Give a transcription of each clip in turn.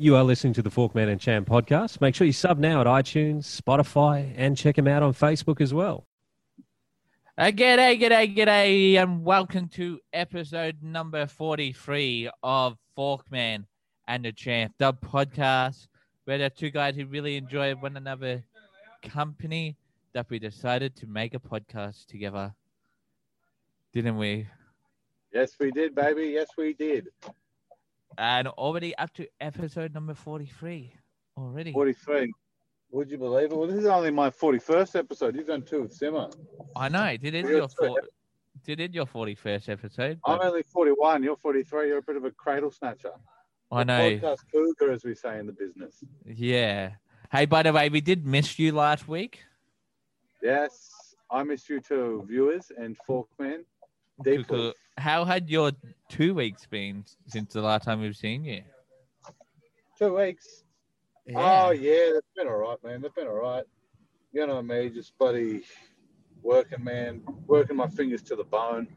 You are listening to the Forkman and Champ podcast. Make sure you sub now at iTunes, Spotify, and check them out on Facebook as well. Uh, g'day, g'day, g'day, and welcome to episode number 43 of Forkman and the Champ, the podcast where the two guys who really enjoy one another company that we decided to make a podcast together. Didn't we? Yes, we did, baby. Yes, we did. And already up to episode number 43. Already. 43. Would you believe it? Well, this is only my 41st episode. You've done two with Simmer. I know. Did it your did it your 41st episode? I'm only 41. You're 43. You're a bit of a cradle snatcher. I know. Podcast cougar, as we say in the business. Yeah. Hey, by the way, we did miss you last week. Yes, I missed you too, viewers and Forkman. Deeply. Cuckoo. How had your two weeks been since the last time we've seen you? Two weeks. Oh, yeah, they've been all right, man. They've been all right. You know me, just bloody working, man. Working my fingers to the bone.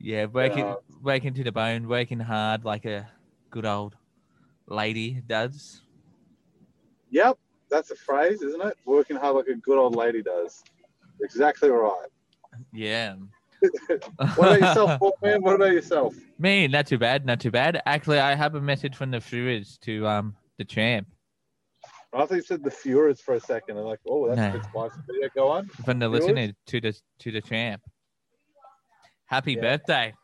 Yeah, working Yeah. working to the bone, working hard like a good old lady does. Yep, that's a phrase, isn't it? Working hard like a good old lady does. Exactly right. Yeah. What about yourself, Forkman? What about yourself? Me, not too bad, not too bad. Actually, I have a message from the Furies to um the champ I thought you said the Furies for a second. I'm like, oh, that's a No. bit spicy. Yeah, go on. from the listener to the to the champ. Happy Yeah. birthday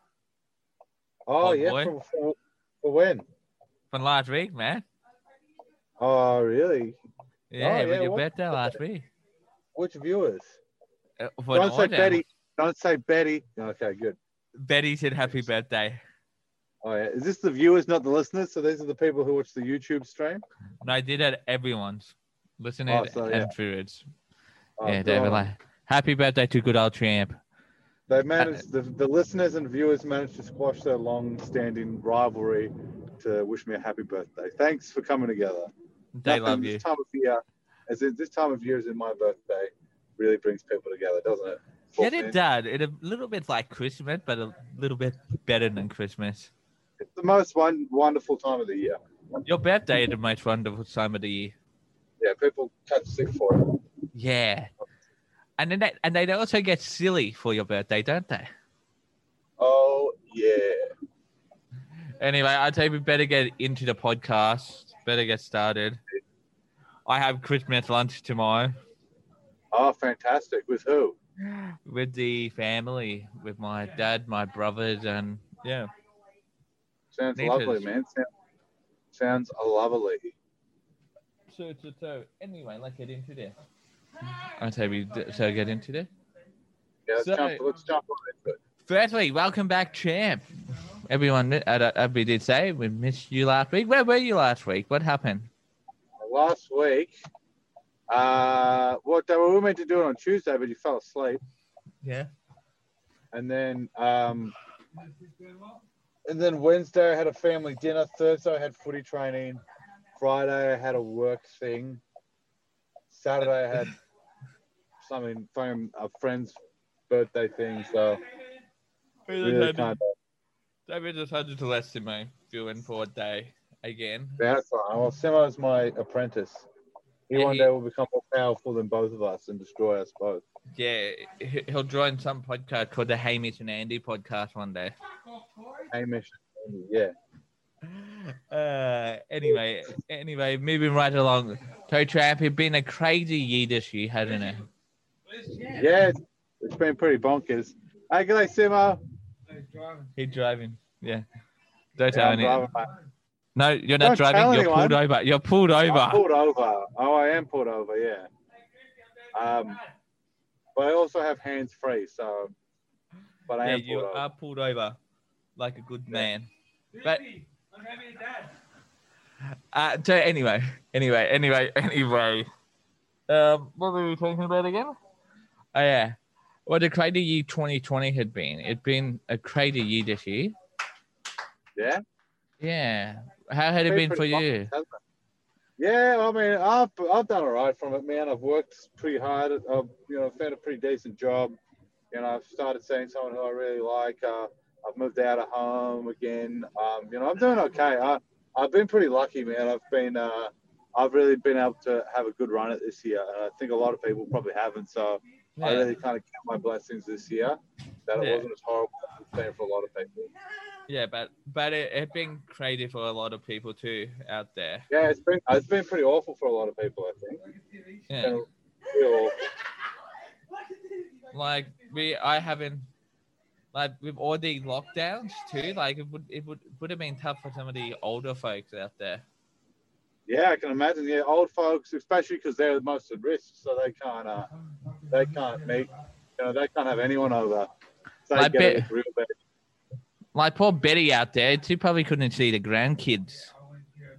Oh, Oh, yeah, for, for, for when? from last week, man. Oh, really? Yeah, was yeah, your what- birthday last week. Which viewers? Uh, for Nordam. Betty. Don't say Betty. Okay, good. Betty said happy birthday. Oh, yeah. Is this the viewers, not the listeners? So these are the people who watch the YouTube stream? And I did it everyone's listeners Oh, so, and yeah. viewers. Oh, yeah, like, happy birthday to good old champ. They managed, the, the listeners and viewers managed to squash their long standing rivalry to wish me a happy birthday. Thanks for coming together. They Nothing love this you. time of year, as in, this time of year is in my birthday, really brings people together, doesn't it? Yeah, it does. It a little bit like Christmas, but a little bit better than Christmas. It's the most one, wonderful time of the year. Your birthday is the most wonderful time of the year. Yeah, people catch sick for it. Yeah. And then they, and they also get silly for your birthday, don't they? Oh yeah. Anyway, I'd say we better get into the podcast. Better get started. I have Christmas lunch tomorrow Oh, fantastic. With who? With the family, with my dad, my brothers, and yeah. Sounds Neat lovely, man. Sounds, sounds lovely. So, so, so, anyway, let's get into this. I'd say we so get into this. Yeah, let's So- jump. Let's jump on. Firstly, welcome back, champ. Everyone, uh, uh, we did say we missed you last week. Where were you last week? What happened? Last week, uh, what they were meant to do it on Tuesday, but you fell asleep, Yeah. and then um, and then Wednesday I had a family dinner. Thursday I had footy training. Friday I had a work thing. Saturday I had something from a friend's birthday thing. So really can't. David decided to let Simo fill in for a day again. That's fine. Well, Simo's my apprentice. He Yeah, one he- day will become more powerful than both of us and destroy us both. Yeah, he- he'll join some podcast called the Hamish and Andy podcast one day. Hamish, yeah. Uh, anyway, anyway, moving right along. Toe Tramp, it's been a crazy year this year, hasn't it? Yeah, it's, it's been pretty bonkers. Hey, good day, Simo. He's driving. He's driving. Yeah. Don't Yeah, tell anyone. Driving, mate. No, you're not Don't driving. You're pulled over. You're pulled I'm over. pulled over. Oh, I am pulled over, yeah. Um, but I also have hands free, so. But I Yeah, am you pulled over. are pulled over like a good Yeah. man. But uh, so anyway, anyway, anyway, anyway. Um, what were we talking about again? Oh yeah, what a crazy year 2020 had been. It'd been a crazy year this year. Yeah. Yeah. How had it been for you? Yeah, I mean, I've I've done all right from it, man. I've worked pretty hard. I've you know found a pretty decent job. You know, I've started seeing someone who I really like. Uh, I've moved out of home again. Um, you know, I'm doing okay. I I've been pretty lucky, man. I've been, uh, I've really been able to have a good run at this year, and I think a lot of people probably haven't. So I really kind of count my blessings this year that it Yeah. wasn't as horrible been for a lot of people. Yeah, but but it, it's been crazy for a lot of people too out there. Yeah, it's been it's been pretty awful for a lot of people. I think. Yeah. Like we, I haven't. Like with all the lockdowns too, like it would it would would have been tough for some of the older folks out there. Yeah, I can imagine. Yeah, old folks, especially because they're the most at risk, so they can't uh, they can't meet. You know, they can't have anyone over. So they I bet- real bad. Like poor Betty out there, she probably couldn't see the grandkids.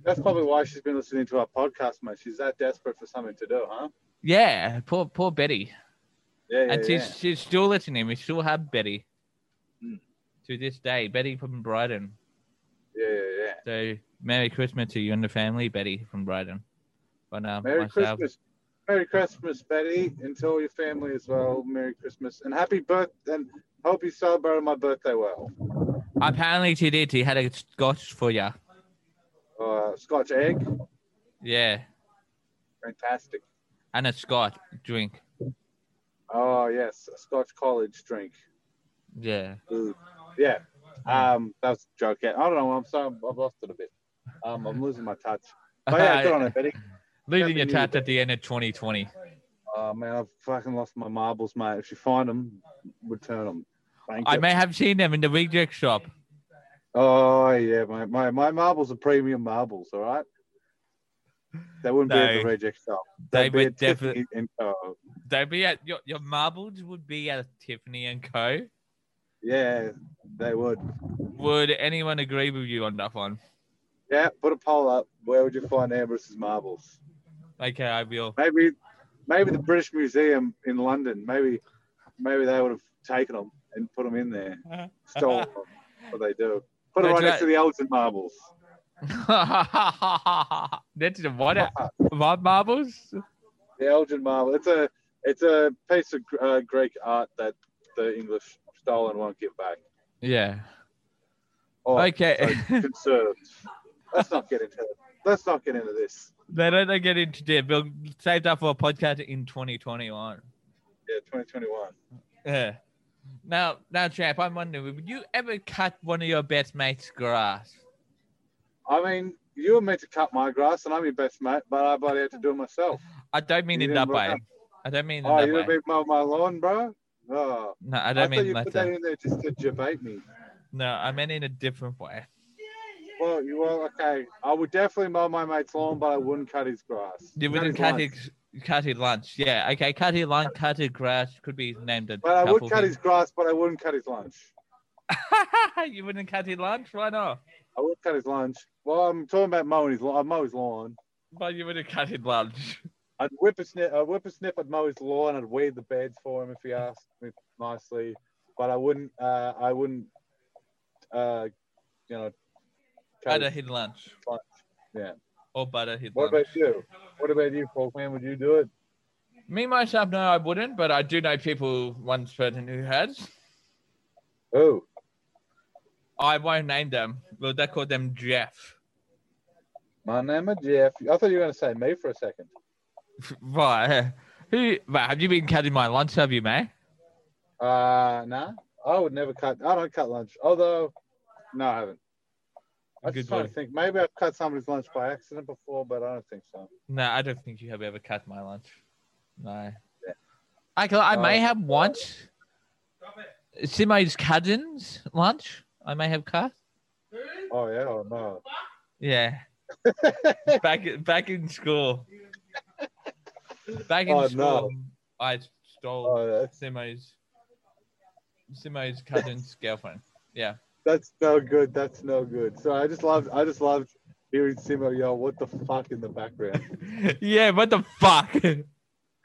That's probably why she's been listening to our podcast, mate. She's that desperate for something to do, huh? Yeah, poor poor Betty. Yeah, yeah, and she's yeah. she's still listening. We still have Betty Mm. to this day. Betty from Brighton. yeah, yeah, yeah. So Merry Christmas to you and the family, Betty from Brighton. But um, Merry myself, Christmas. Merry Christmas, Betty, and to all your family as well. Merry Christmas and happy birth and hope you celebrated my birthday well. apparently she did. She had a scotch for you. Uh, Scotch egg, Yeah, fantastic. and a scotch drink. Oh yes, a Scotch college drink. Yeah. Ooh. Yeah. Um, that was a joke. I don't know. I'm sorry. I've lost it a bit. Um, I'm losing my touch. But yeah, good on it, Betty. Losing your touch at the end of 2020. Oh man, I've fucking lost my marbles, mate. If you find them, return them. Thank I you. may have seen them in the reject shop. Oh yeah, my, my my marbles are premium marbles. All right. They wouldn't be at No. the reject shop. They They'd be would at Tiffany definitely. and Co. They'd be at your your marbles would be at Tiffany and Co. Yeah, they would. Would anyone agree with you on that one? Yeah, put a poll up. Where would you find Amber's marbles? Okay, I will. Maybe, maybe the British Museum in London. Maybe, maybe they would have taken them and put them in there. Stolen them. What they do. Put it right next to the Elgin marbles. That's the what? What marbles? The Elgin marble. It's a it's a piece of uh, Greek art that the English stole and won't give back. Yeah. Oh, Okay. so conserved. Let's not get into it. Let's not get into this. they don't get into that. We'll save that for a podcast in 2021. Yeah, 2021. Yeah. Now, now, champ, I'm wondering, would you ever cut one of your best mates' grass? I mean, you were meant to cut my grass, and I'm your best mate, but I bloody had to do it myself. I don't mean You in that way. out. I don't mean in Oh, that you way. didn't mow my lawn, bro? Oh, No, I I, don't thought mean you like put that. that in there just to debate me. No, I meant in a different way. Well, you were okay. I would definitely mow my mate's lawn, but I wouldn't cut his grass. You wouldn't his cut his, cut his lunch. Yeah, okay, cut his lunch, cut his grass. Could be named a But I would cut his grass, but I wouldn't cut his lunch. you wouldn't cut his lunch? Why not? I would cut his lunch. Well, I'm talking about mowing his lawn. I'd mow his lawn. But you wouldn't cut his lunch. I'd whip a snip. I'd whip a snip. I'd mow his lawn. I'd weed the beds for him if he asked me nicely. But I wouldn't. Uh, I wouldn't. Uh, you know. cut Butter his lunch. lunch. Yeah. Or butter his What lunch. about you? What about you, Forkman? Would you do it? Me myself, no, I wouldn't, but I do know people, one person who has. Oh, I won't name them. Well, they call them Jeff. my name is Jeff. I thought you were going to say me for a second. Right. Who? Have you been cutting my lunch? Have you, mate? Uh, nah. I would never cut. I don't cut lunch. Although, no, I haven't. I'm Good just trying to think. Maybe I've cut somebody's lunch by accident before, but I don't think so. No, I don't think you have ever cut my lunch. No. Yeah. I, I may have once. Simo's cousin's lunch. I may have cut. Oh yeah, or no. Yeah. back back in school. Back in Oh, school, no. I stole Oh, Simo's Simo's cousin's girlfriend. Yeah. That's no good. That's no good. So I just loved. I just loved hearing Simo yell, "What the fuck" in the background. yeah, what the fuck?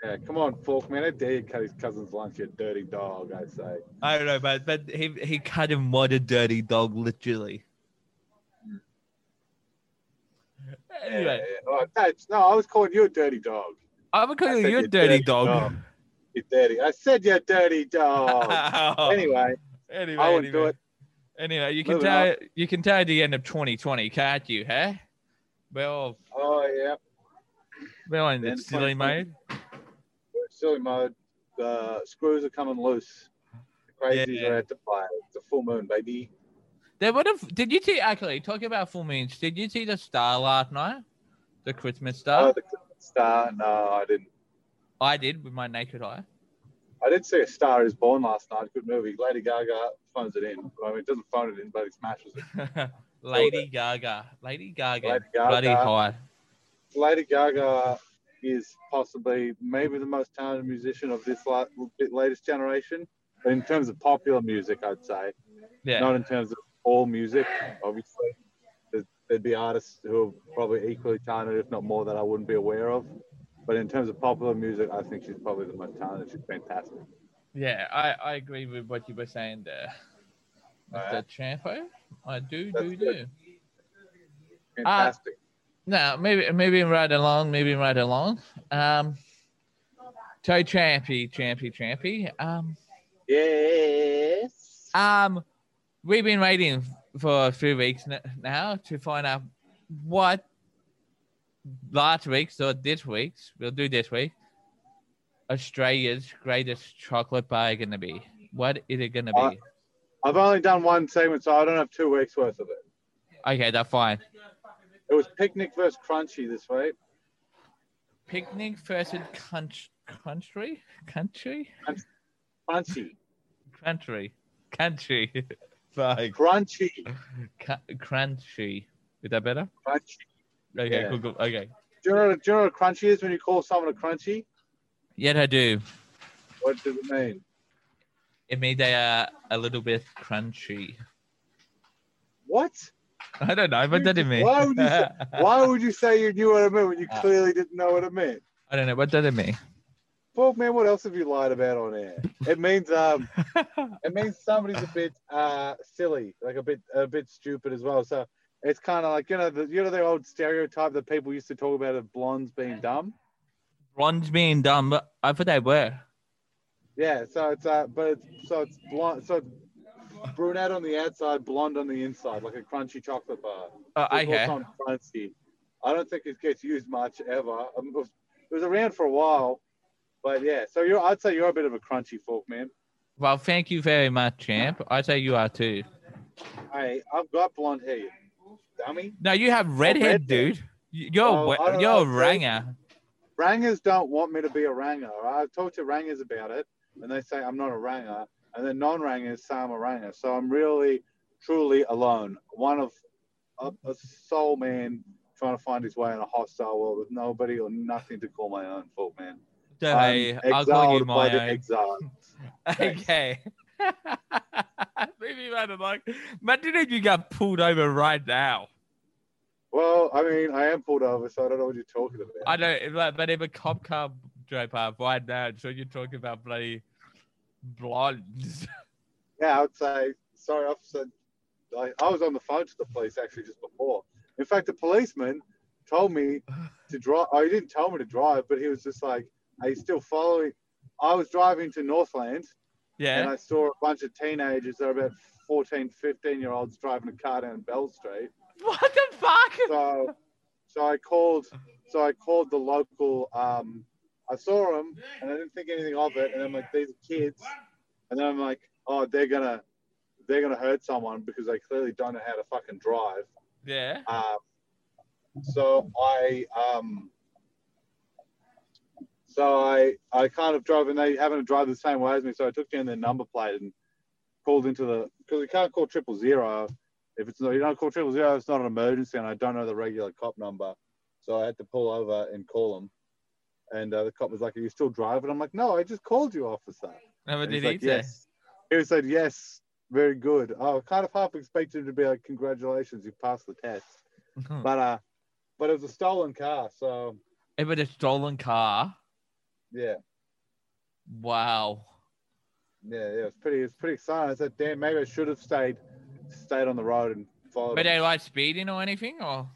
Yeah, come on, Fork man. How dare you cut his cousin's lunch, you dirty dog? I say. I don't know, but but he he cut him what a dirty dog, literally. Anyway, Yeah, yeah. Oh, no, I was calling you a dirty dog. I'm calling you a dirty dirty dog. dog. You dirty. I said you're dirty dog. Oh. anyway, anyway, I wouldn't anyway. do it. Anyway, you can Moving tell you can tell the end of 2020, can't you? Huh? Well, Oh yeah, well, in the End silly mode. silly mode. The screws are coming loose. The crazies Yeah. are out to play. It's a full moon, baby. There would have. Did you see? Actually, talking about full moons. Did you see the star last night? The Christmas star. Oh, the Christmas star. No, I didn't. I did with my naked eye. I did see a Star is Born last night. Good movie. Lady Gaga phones it in. I mean, it doesn't phone it in, but he smashes it. Lady Gaga. Lady Gaga. Lady Gaga. Bloody hot. Lady Gaga is possibly maybe the most talented musician of this la- latest generation. But in terms of popular music, I'd say, Yeah. not in terms of all music. Obviously, there'd be artists who are probably equally talented, if not more, that I wouldn't be aware of. But in terms of popular music, I think she's probably the most talented. She's fantastic. Yeah, I, I agree with what you were saying there. Mr. Alright. Champo. I do, That's do, good. do. Fantastic. Now, maybe maybe right along, maybe right along. Um Toe Champy, Champy, Champy. Um yes. um we've been waiting for a few weeks now to find out what last week, so this week's we'll do this week Australia's greatest chocolate bar gonna be. What is it gonna Uh, be? I've only done one segment, so I don't have two weeks worth of it. Okay, that's fine. It was picnic versus crunchy this week. Picnic versus country, country, country, Crunchy, country, country. Crunchy, Cu- Crunchy. Is that better? crunchy. Okay, Yeah. cool, cool. Okay. Do you, know, do you know what a crunchy is when you call someone a crunchy? Yet I do. What does it mean? It means they are a little bit crunchy. What? I don't know, what does it mean? Why would you say, why would you say you knew what it meant when you Uh, clearly didn't know what it meant? I don't know. What does it mean? Well, man, what else have you lied about on air? It means um, it means somebody's a bit uh silly, like a bit a bit stupid as well. So it's kind of like you know the you know the old stereotype that people used to talk about of blondes being dumb. Blondes being dumb, but I thought they were. Yeah, so it's uh, but it's so it's blonde, so it's brunette on the outside, blonde on the inside, like a crunchy chocolate bar. Oh, It's okay. also crunchy. I don't think it gets used much ever. Um, it, was, it was around for a while, but yeah. So you're, I'd say you're a bit of a crunchy folk, man. Well, thank you very much, champ. I say you are too. Hey, I've got blonde hair, dummy. No, you have redhead, redhead. dude. You- You're Oh, wa- I don't you're know, a ranger. Rangers don't want me to be a ranger. I've talked to rangers about it, and they say I'm not a ranger, and then non-rangers say I'm a ranger. So I'm really, truly alone. One of a, a soul man trying to find his way in a hostile world with nobody or nothing to call my own fault, man. Hey, I'm I'll call you my own. exile. Thanks. Okay. Maybe right along. Imagine if you got pulled over right now. Well, I mean, I am pulled over, so I don't know what you're talking about. I don't, but- if a cop car drove past right now, so you're talking about bloody blondes. Yeah, I would say, sorry, officer. I, I was on the phone to the police actually just before. In fact, the policeman told me to drive. Oh, he didn't tell me to drive, but he was just like, "Are you still following?" I was driving to Northland, and I saw a bunch of teenagers. They're about 14, 15 year olds driving a car down Bell Street. What the fuck? So, so I called. So I called the local. Um, I saw them, and I didn't think anything of it. And I'm like, "These are kids," and then I'm like, "Oh, they're gonna." They're gonna hurt someone because they clearly don't know how to fucking drive. Yeah. Um, so I um, so I I kind of drove and they happened to drive the same way as me. So I took down their number plate and called into the because we can't call triple zero if it's not you don't call triple zero. It's not an emergency, and I don't know the regular cop number. So I had to pull over and call them. And uh, the cop was like, "Are you still driving?" I'm like, "No, I just called you, officer." What And did he like, say? yes. He said, yes, very good. I kind of half expected him to be like, congratulations, you passed the test. But uh, but it was a stolen car, so It was a stolen car. Yeah, Wow. yeah, yeah. It's pretty, it's pretty exciting. I said, damn, maybe I should have stayed, stayed on the road and followed. But him. they like speeding or anything, or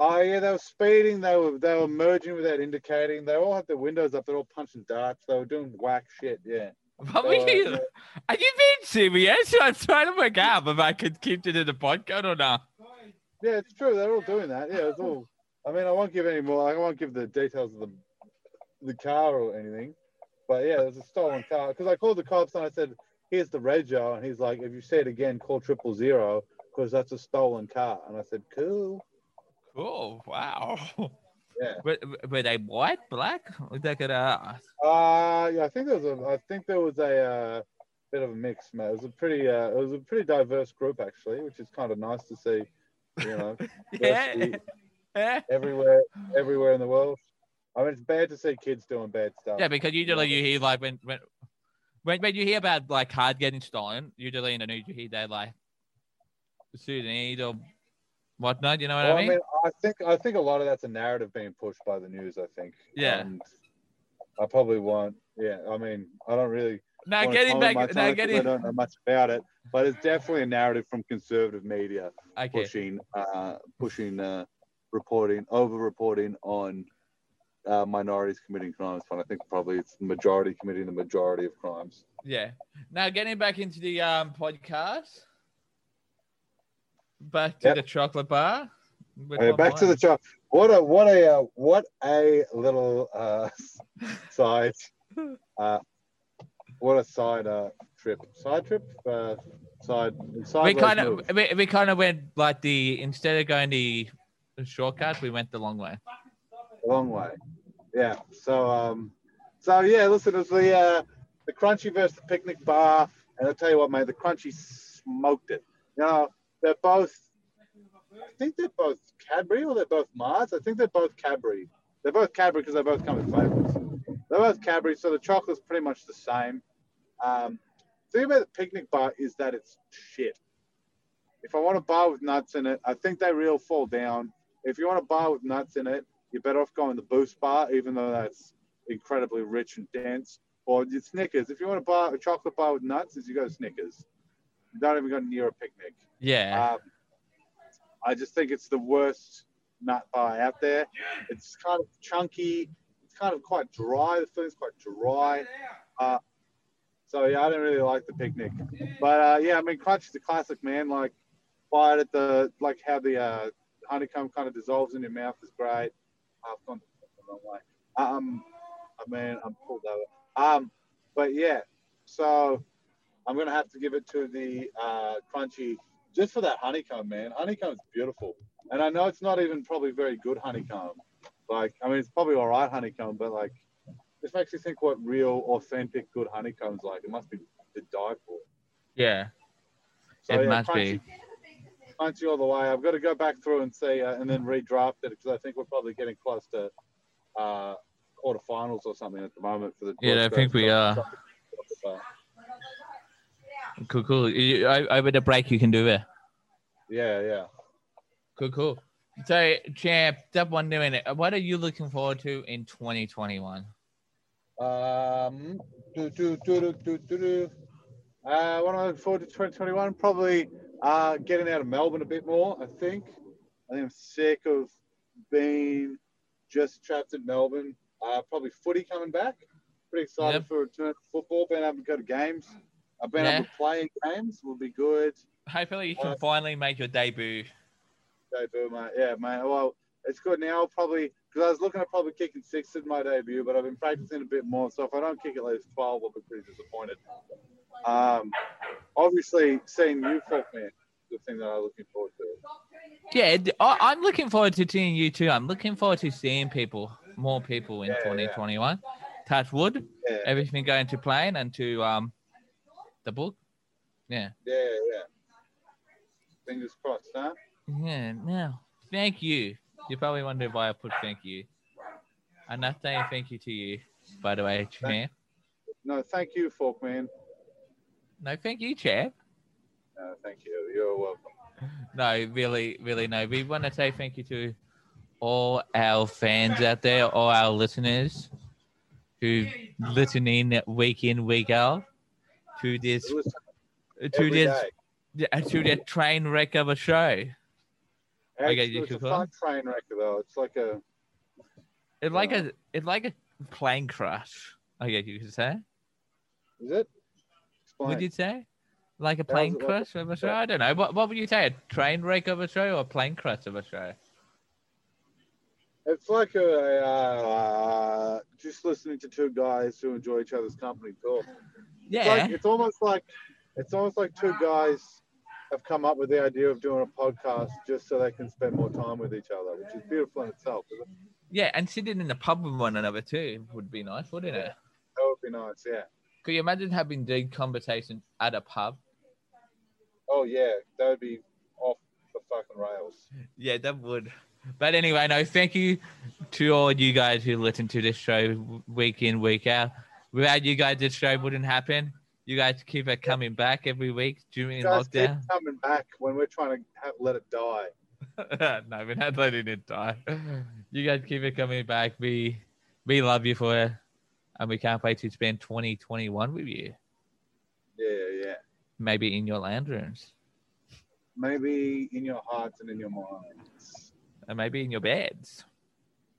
Oh yeah, they were speeding. They were they were merging without indicating. They all had their windows up. They're all punching darts. They were doing whack shit. Yeah. What were Uh, you, yeah. are you being serious? I'm trying to work out if I could keep it in the podcast or not. Yeah, it's true. They're all doing that. Yeah, it's all. I mean, I won't give any more. I won't give the details of the the car or anything. But yeah, it was a stolen car. Because I called the cops and I said, "Here's the rego," and he's like, "If you say it again, call triple zero because that's a stolen car." And I said, "Cool." Cool. wow. Yeah. Were, were they white, black? Look at us. Uh yeah, I think there was a. I think there was a uh, bit of a mix, man. It was a pretty. Uh, it was a pretty diverse group actually, which is kind of nice to see. You know, yeah. everywhere, everywhere in the world. I mean, it's bad to see kids doing bad stuff. Yeah, because usually you hear like when when when, when you hear about like card getting stolen, usually in the news you hear they like Sudanese or whatnot. You know what Well, I mean? I think I think a lot of that's a narrative being pushed by the news. I think. Yeah. And I probably won't. Yeah. I mean, I don't really. now getting back, now 'cause I don't know much about it, but it's definitely a narrative from conservative media okay. pushing, uh, pushing, uh, reporting, over-reporting on uh, minorities committing crimes. But I think probably it's the majority committing the majority of crimes. Yeah. Now getting back into the um podcast. Back to Yep. the chocolate bar. Okay, back to the chocolate. What a what a uh, what a little uh, side. Uh, what a side uh, trip. Side trip. Uh, side. we kind of we, we kind of went like the instead of going the shortcut, we went the long way. long way. Yeah. So um, so yeah. Listen, it was the uh, the crunchy versus the picnic bar, and I'll tell you what, mate, the crunchy smoked it. You know, they're both. I think they're both Cadbury or they're both Mars. I think they're both Cadbury. They're both Cadbury because they both come in flavors. They're both Cadbury, so the chocolate's pretty much the same. Um, thing about the picnic bar is that it's shit. If I want a bar with nuts in it, I think they real fall down. If you want a bar with nuts in it, you're better off going the Boost bar, even though that's incredibly rich and dense. Or your Snickers. If you want a bar, a chocolate bar with nuts, is you go to Snickers. You don't even go near a picnic. Yeah. Um, I just think it's the worst nut bar out there. It's kind of chunky. It's kind of quite dry. The feeling's quite dry. Uh, so yeah, I didn't really like the picnic. But uh, yeah, I mean, Crunch is a classic, man. Like, bite at the like how the uh, honeycomb kind of dissolves in your mouth is great. I've gone the wrong way. Um, I mean, I'm pulled over. Um, but yeah, so I'm gonna have to give it to the uh, crunchy just for that honeycomb, man. Honeycomb's beautiful, and I know it's not even probably very good honeycomb. Like, I mean, it's probably all right honeycomb, but like, this makes you think what real, authentic, good honeycomb's like. It must be to die for. yeah. So, It yeah, must crunchy, be. Crunchy all the way. I've got to go back through and see, uh, and then redraft it because I think we're probably getting close to uh, quarterfinals or something at the moment for the. Yeah, I think we are. Chocolate Cool, cool. You, over the break, you can do it. Yeah, yeah. Cool, cool. So, champ, step one doing it. What are you looking forward to in 2021? Um, do, do, do, do, do, do, do. Uh, what am I looking forward to 2021? Probably uh, getting out of Melbourne a bit more, I think. I think I'm sick of being just trapped in Melbourne. Uh, probably footy coming back. Pretty excited Yep. for a return to football, being able to go to games. I've been Yeah. able to play in games, will be good. Hopefully, you can Uh, finally make your debut. debut, mate. Yeah, mate. Well, it's good now. Probably because I was looking at probably kicking six in my debut, but I've been practicing a bit more. So if I don't kick at least twelve, I'll be pretty disappointed. Um, obviously, seeing you, Forkman, is the thing that I'm looking forward to. Yeah, I, am looking forward to seeing you too. I'm looking forward to seeing people, more people in Yeah, yeah. 2021. Touch wood, Yeah, everything going to plan and to um the book. Yeah. yeah, yeah. Fingers crossed, huh? Yeah. Now, thank you. You probably wonder why I put thank you. I'm not saying thank you to you, by the way, champ. No, thank you, Forkman. No, thank you, champ. No, thank you. You're welcome. No, really, really, no. We want to say thank you to all our fans out there, all our listeners who listen in week in, week out to this, to this, to the train wreck of a show. Okay, It's, a fun train wreck, though. It's like a It's like Yeah. a, it's like a plane crash. I guess you could say. Is it? Would you say? Like a plane it like a crash of a show? crash? I don't know. What what would you say? A train wreck of a show or a plane crash of a show? It's like a uh, just listening to two guys who enjoy each other's company talk. It's, Yeah. like, it's almost like it's almost like two guys have come up with the idea of doing a podcast just so they can spend more time with each other, which is beautiful in itself. Isn't it? Yeah, and sitting in the pub with one another too would be nice, wouldn't it? That would be nice, yeah. Could you imagine having deep conversation at a pub? Oh yeah, that would be off the fucking rails. Yeah, that would. But anyway, no, thank you to all you guys who listen to this show week in, week out. Without you guys, this show wouldn't happen. You guys keep it coming back every week during lockdown. coming back when we're trying to have, let it die. no, we're not letting it die. You guys keep it coming back. We we love you for it. And we can't wait to spend 2021 with you. Yeah, yeah. Maybe in your land rooms. Maybe in your hearts and in your minds. And maybe in your beds.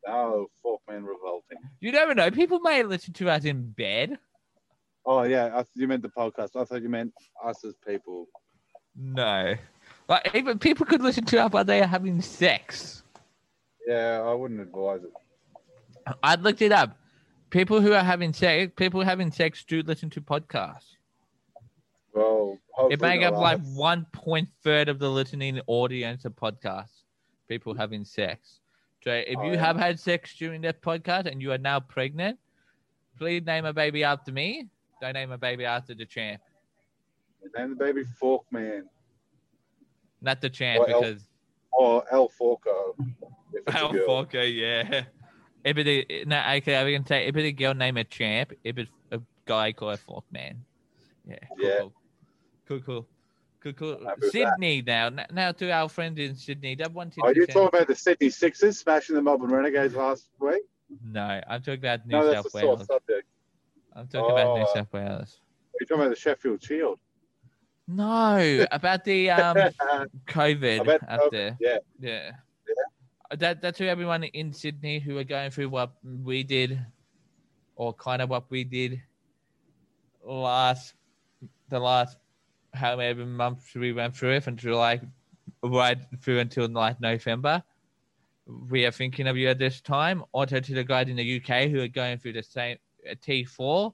Oh, Forkman revolting. You never know. People may listen to us in bed. Oh yeah, I, you meant the podcast. I thought you meant us as people. No. Like even people could listen to us while they are having sex. Yeah, I wouldn't advise it. I'd looked it up. People who are having sex, people having sex do listen to podcasts. Well, It make up like one point third of the listening audience of podcasts. People having sex. So if Oh, you yeah. have had sex during that podcast and you are now pregnant, please name a baby after me. Don't name a baby after the champ. Name the baby Forkman Not the champ Or El- because or El Forco. If it's a Al girl. Falco, yeah. Is, no, okay, we can say a girl, named a champ. It's a guy, call it Forkman. Yeah. Cool, Yeah. Cool. Cool. Cool. Cool. cool. Happy that. Sydney now. Now to our friends in Sydney. That wanted Are you talking about the Sydney Sixers smashing the Melbourne Renegades last week? No, I'm talking about New No, that's South a Wales. I'm talking about New Oh. South Wales. You're talking about the Sheffield Shield. No, about the um COVID About up there. yeah. Yeah. That that's to everyone in Sydney who are going through what we did, or kind of what we did last the last however many months we went through it from July right through until like November. We are thinking of you at this time. Also to the guys in the UK who are going through the same uh, T4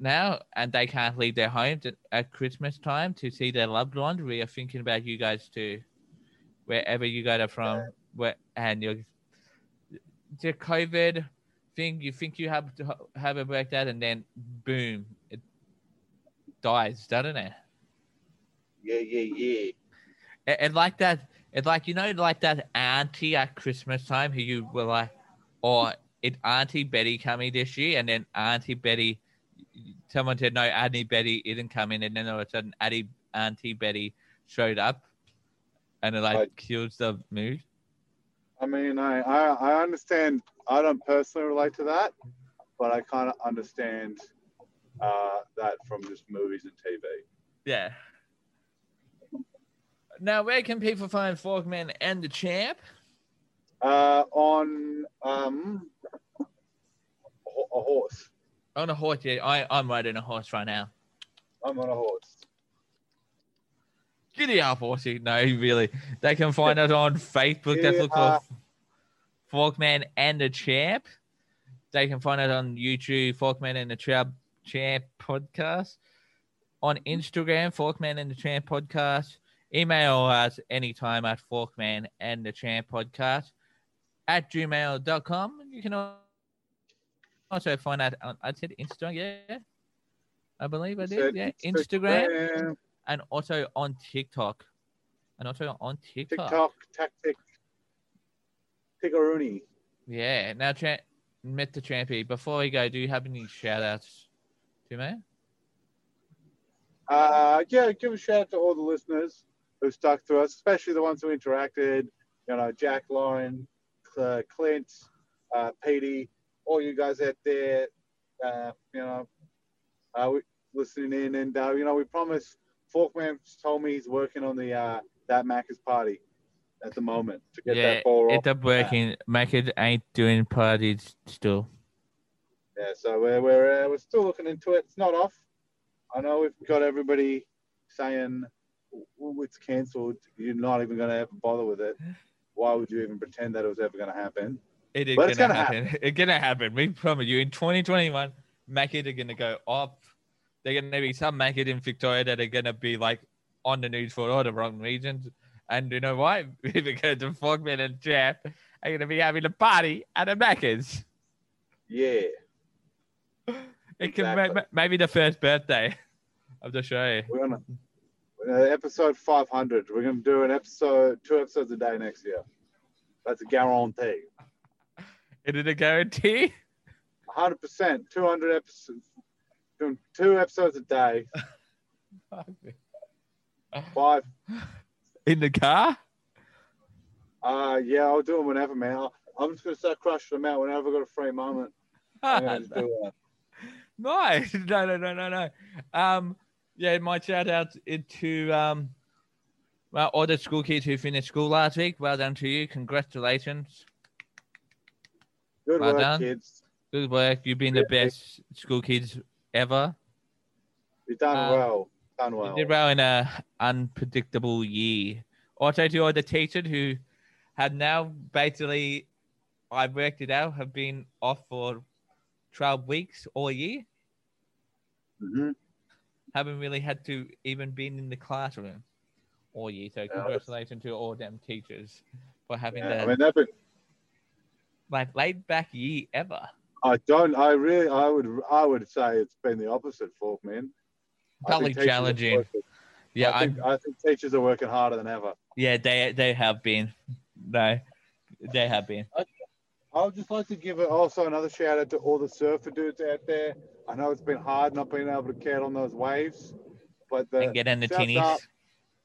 now and they can't leave their homes at Christmas time to see their loved ones. We are thinking about you guys too, wherever you got it from. Where and you're the COVID thing, you think you have to ha- have it worked out, and then boom, it dies, doesn't it? Yeah, yeah, yeah. And, and like that, it's like you know, like that auntie at Christmas time who you were like, oh, or it Auntie Betty coming this year, and then Auntie Betty, someone said no, Auntie Betty isn't coming, and then all of a sudden Auntie Auntie Betty showed up, and it like kills the mood. I mean, I, I, I understand. I don't personally relate to that, but I kind of understand uh, that from just movies and TV. Yeah. Now, where can people find Forkman and the Champ? Uh, on um, a, a horse. On a horse, yeah. I, I'm riding a horse right now. I'm on a horse. Giddy up, horsey. No, really. They can find us on Facebook. That's look for Forkman and the Champ. They can find us on YouTube, Forkman and the Champ, Champ podcast. On Instagram, Forkman and the Champ podcast. Email us anytime at Forkman and the Champ podcast at gmail.com. You can also find out on, I said Instagram, yeah. I believe I did. Yeah, Instagram, and also on TikTok. And also on TikTok. TikTok, tactic, Tiggeroonie. Yeah. Now, Cha- Mr. Champy, before we go, do you have any shout outs to me? Uh, yeah, give a shout out to all the listeners who stuck through us, especially the ones who interacted. You know, Jack, Lauren, uh, Clint, uh, Petey, all you guys out there. Uh, you know, uh, listening in, and uh, you know, we promise. Forkman told me he's working on the uh, that Macca's party at the moment to get yeah, that ball it's up working. It ain't doing parties still. Yeah, so we're we're uh, we're still looking into it. It's not off. I know we've got everybody saying "Well, it's cancelled. You're not even going to ever bother with it. Why would you even pretend that it was ever going to happen? It is gonna, it's gonna happen. It's gonna happen. We promise you. In 2021, Macca's are gonna go up. They're gonna be some Macca's in Victoria that are gonna be like on the news for all the wrong reasons. And you know why? because the Forkman and Jeff are gonna be having a party at a Macca's. Yeah. It can Exactly. maybe the first birthday of the show. We're gonna uh, episode 500. We're gonna do an episode, two episodes a day next year. That's a guarantee. Is it a guarantee? 100 percent. 200 episodes. Doing two episodes a day. Five. In the car? Uh, yeah, I'll do them whenever, man. I'm just gonna start crushing them out whenever I've got a free moment. I'm gonna just do it. Nice. No, no, no, no, no. Um, yeah, my shout out to um, well, all the school kids who finished school last week. Well done to you. Congratulations. Good Well work, done. kids. Good work. You've been the best school kids ever. You've done Um, well. Done You well. did well in a unpredictable year. Also to all the teachers who have now basically, I worked it out, have been off for 12 weeks all year. hmm haven't really had to even been in the classroom all year. So that's- congratulations to all them teachers for having Yeah, the I mean, been, like laid back year ever. I don't. I really. I would. I would say it's been the opposite, for men. I Probably challenging. Yeah, I I think, I think teachers are working harder than ever. yeah they they have been. No, they have been. I would just like to give also another shout out to all the surfer dudes out there. I know it's been hard not being able to get on those waves, but the and get in the surf's teenies. up,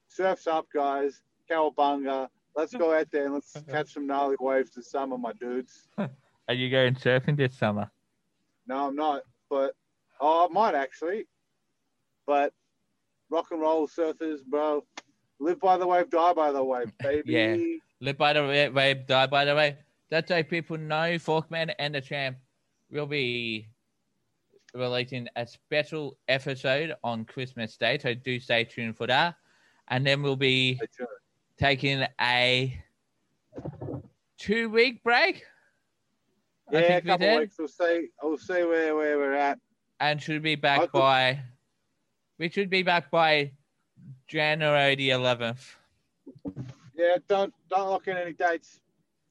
surf's up, guys. Cowabunga. Let's go out there and let's catch some gnarly waves this summer, my dudes. Are you going surfing this summer? No, I'm not, but oh, I might actually. But rock and roll surfers, bro. Live by the wave, die by the wave, baby. Yeah. Live by the way, die by the wave. That's how people know Forkman and the Champ will be releasing a special episode on Christmas Day. So do stay tuned for that. And then we'll be taking a two week break. I Yeah, a we couple did. weeks. We'll see. We'll see where, where we're at. And should be I back could- by we should be back by January the eleventh. Yeah, don't don't lock in any dates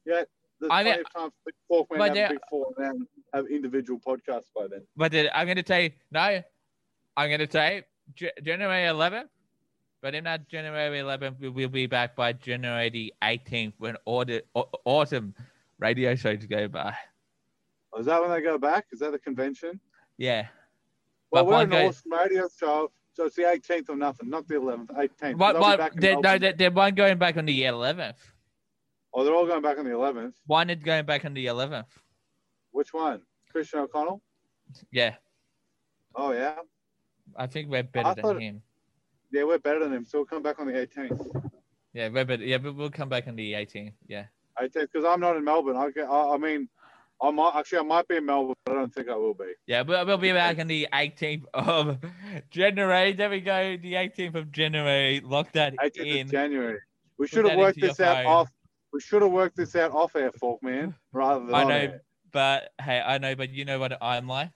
yet. There's I mean- plenty of time for Forkman to have before and have individual podcasts by then. But then I'm gonna say no. I'm gonna say J- January 11th. But if not January 11th, we will be back by January the 18th when autumn radio shows go by. Oh, is that when they go back? Is that the convention? Yeah. Well, But we're an goes- awesome radio show, so it's the 18th or nothing, not the 11th. 18th. What, They'll be what, there, no, there, there one going back on the 11th. Oh, they're all going back on the 11th. One is going back on the 11th. Which one? Christian O'Connell? Yeah. Oh yeah, I think we're better I than thought- him. yeah, we're better than him. So we'll come back on the 18th. Yeah, we're better. Yeah, but we'll come back on the 18th. Yeah. 18th, because I'm not in Melbourne. I, I, I mean, I might actually I might be in Melbourne, but I don't think I will be. Yeah, we'll, we'll be back on the 18th of January. There we go. The 18th of January. Lock that 18th in. of January. We should have worked this out phone. off. We should have worked this out off air, Fork man, rather than I know, air. but hey, I know, but you know what I'm like.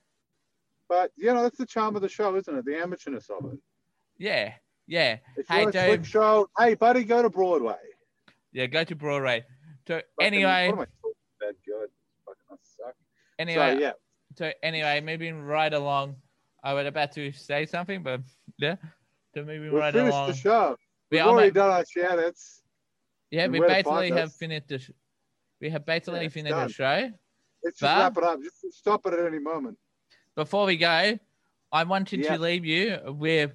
But you know, that's the charm of the show, isn't it? The amateurness of it. Yeah, yeah, If Hey, Dave. show, hey buddy, go to Broadway. yeah. Go to Broadway. So anyway, am I talking about? God, fucking I suck. Anyway, so yeah, so anyway, moving right along. I was about to say something, but yeah. So moving we right finished along. the show. We We've are already done our shout outs. yeah, we basically have us. finished the. Sh- we have basically Yeah, finished done. the show. Let's just wrap it up. Just stop it at any moment. Before we go, I wanted Yeah. to leave you with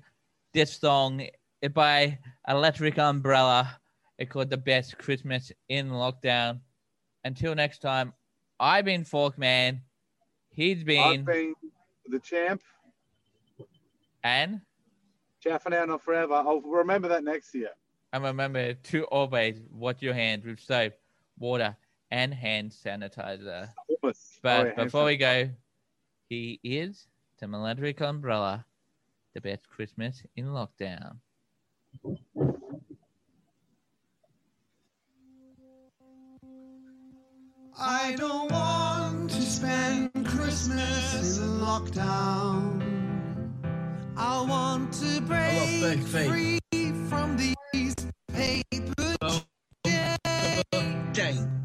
this song by Electric Umbrella. It's called The Best Christmas in Lockdown. Until next time, I've been Forkman. He's been, I've been the champ. and Chaffing out forever. I'll remember that next year. and remember to always wash your hands with soap, water, and hand sanitizer. Almost. But Oh, yeah, before we go, he is the Electric Umbrella, the best Christmas in lockdown. I don't want to spend Christmas in lockdown. I want to break free from these paper chains.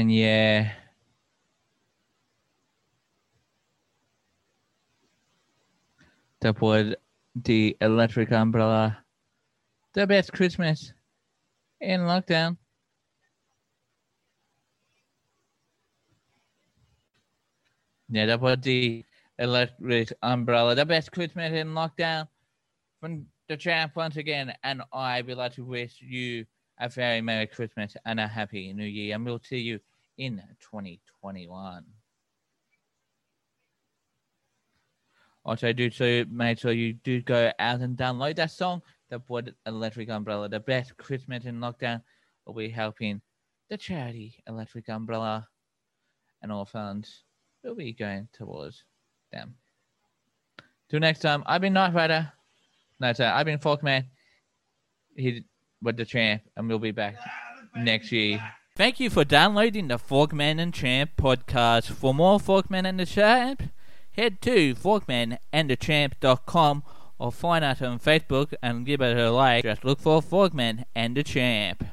And yeah. That was the electric umbrella. The best Christmas in lockdown. Yeah, that was the electric umbrella. The best Christmas in lockdown from the champ once again. And I would like to wish you a very Merry Christmas and a Happy New Year. And we'll see you in 2021. Also, do so make sure you do go out and download that song, The Wood Electric Umbrella, the best Christmas in lockdown. Will be helping the charity Electric Umbrella, and all funds will be going towards them. Till next time, I've been Knight Rider. No, I've been Forkman. He with the champ, and we'll be back next year. Thank you for downloading the Forkman and Champ podcast. For more Forkman and the Champ, head to forkmanandthechamp.com or find us on Facebook and give it a like. Just look for Forkman and the Champ.